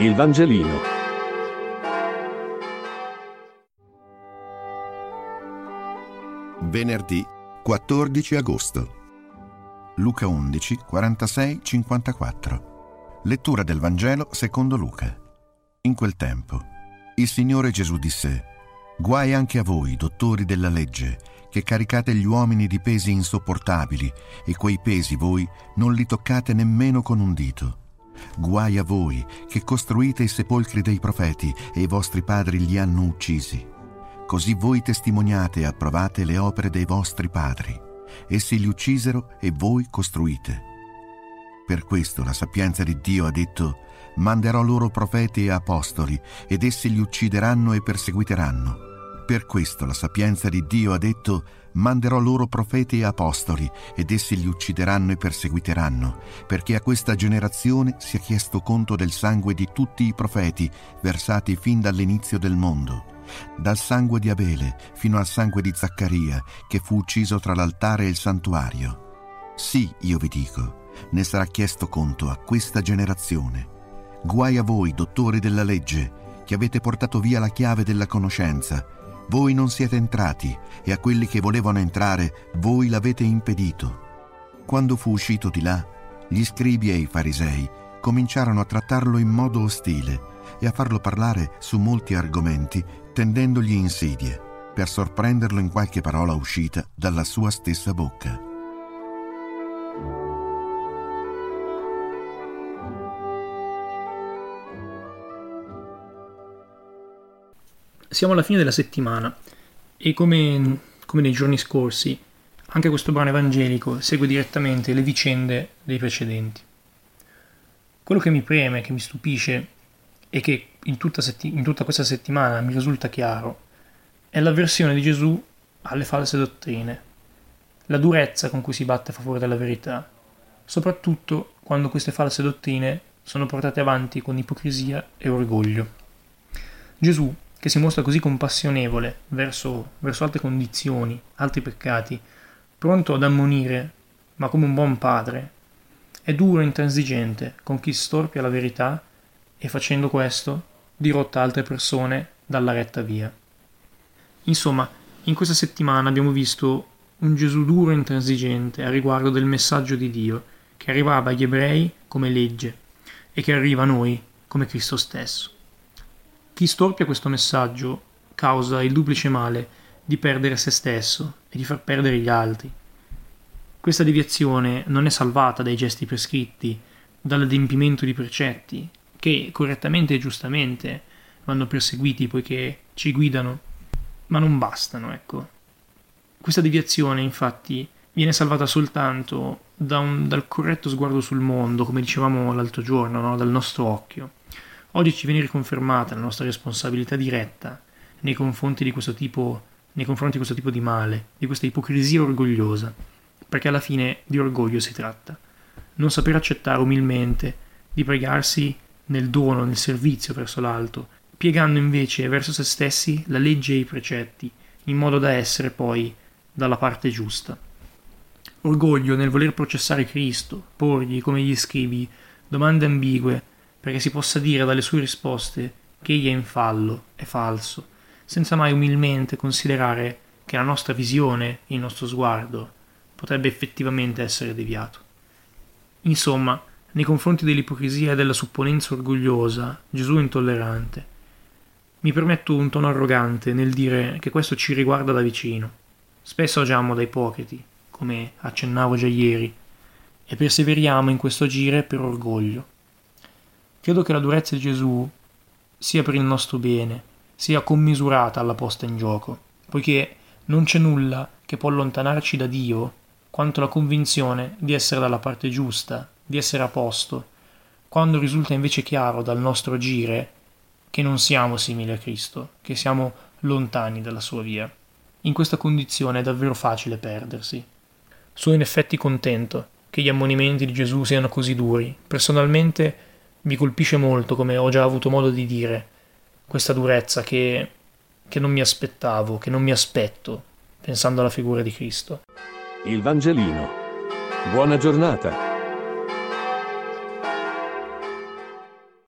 Il Vangelino. Venerdì 14 agosto. Luca 11, 46, 54. Lettura del Vangelo secondo Luca. In quel tempo, il Signore Gesù disse, Guai anche a voi, dottori della legge, che caricate gli uomini di pesi insopportabili e quei pesi voi non li toccate nemmeno con un dito. Guai a voi che costruite i sepolcri dei profeti e i vostri padri li hanno uccisi. Così voi testimoniate e approvate le opere dei vostri padri. Essi li uccisero e voi costruite. Per questo la sapienza di Dio ha detto, manderò loro profeti e apostoli, ed essi li uccideranno e perseguiteranno per questo la sapienza di Dio ha detto, manderò loro profeti e apostoli, ed essi li uccideranno e perseguiteranno, perché a questa generazione sia chiesto conto del sangue di tutti i profeti versati fin dall'inizio del mondo, dal sangue di Abele fino al sangue di Zaccaria, che fu ucciso tra l'altare e il santuario. Sì, io vi dico, ne sarà chiesto conto a questa generazione. Guai a voi, dottori della legge, che avete portato via la chiave della conoscenza, voi non siete entrati e a quelli che volevano entrare voi l'avete impedito. Quando fu uscito di là, gli scribi e i farisei cominciarono a trattarlo in modo ostile e a farlo parlare su molti argomenti, tendendogli insidie, per sorprenderlo in qualche parola uscita dalla sua stessa bocca. Siamo alla fine della settimana e come, come nei giorni scorsi, anche questo brano evangelico segue direttamente le vicende dei precedenti. Quello che mi preme, che mi stupisce e che in tutta, setti- in tutta questa settimana mi risulta chiaro è l'avversione di Gesù alle false dottrine, la durezza con cui si batte a favore della verità, soprattutto quando queste false dottrine sono portate avanti con ipocrisia e orgoglio. Gesù che si mostra così compassionevole verso, verso altre condizioni, altri peccati, pronto ad ammonire, ma come un buon padre, è duro e intransigente con chi storpia la verità e facendo questo dirotta altre persone dalla retta via. Insomma, in questa settimana abbiamo visto un Gesù duro e intransigente a riguardo del messaggio di Dio, che arrivava agli ebrei come legge e che arriva a noi come Cristo stesso. Chi storpia questo messaggio causa il duplice male di perdere se stesso e di far perdere gli altri. Questa deviazione non è salvata dai gesti prescritti, dall'adempimento di precetti, che correttamente e giustamente vanno perseguiti poiché ci guidano, ma non bastano, ecco. Questa deviazione, infatti, viene salvata soltanto da un, dal corretto sguardo sul mondo, come dicevamo l'altro giorno, no? dal nostro occhio. Oggi ci viene riconfermata la nostra responsabilità diretta nei confronti di questo tipo, nei confronti di, questo tipo di male, di questa ipocrisia orgogliosa, perché alla fine di orgoglio si tratta. Non saper accettare umilmente di pregarsi nel dono, nel servizio verso l'alto, piegando invece verso se stessi la legge e i precetti, in modo da essere poi dalla parte giusta. Orgoglio nel voler processare Cristo, porgli, come gli scrivi, domande ambigue, perché si possa dire dalle sue risposte che egli è in fallo, è falso, senza mai umilmente considerare che la nostra visione, il nostro sguardo, potrebbe effettivamente essere deviato. Insomma, nei confronti dell'ipocrisia e della supponenza orgogliosa, Gesù è intollerante. Mi permetto un tono arrogante nel dire che questo ci riguarda da vicino. Spesso agiamo da ipocriti, come accennavo già ieri, e perseveriamo in questo agire per orgoglio. Credo che la durezza di Gesù sia per il nostro bene, sia commisurata alla posta in gioco, poiché non c'è nulla che può allontanarci da Dio quanto la convinzione di essere dalla parte giusta, di essere a posto, quando risulta invece chiaro dal nostro agire che non siamo simili a Cristo, che siamo lontani dalla sua via. In questa condizione è davvero facile perdersi. Sono in effetti contento che gli ammonimenti di Gesù siano così duri. Personalmente mi colpisce molto, come ho già avuto modo di dire, questa durezza che, che non mi aspettavo, che non mi aspetto, pensando alla figura di Cristo. Il Vangelino. Buona giornata.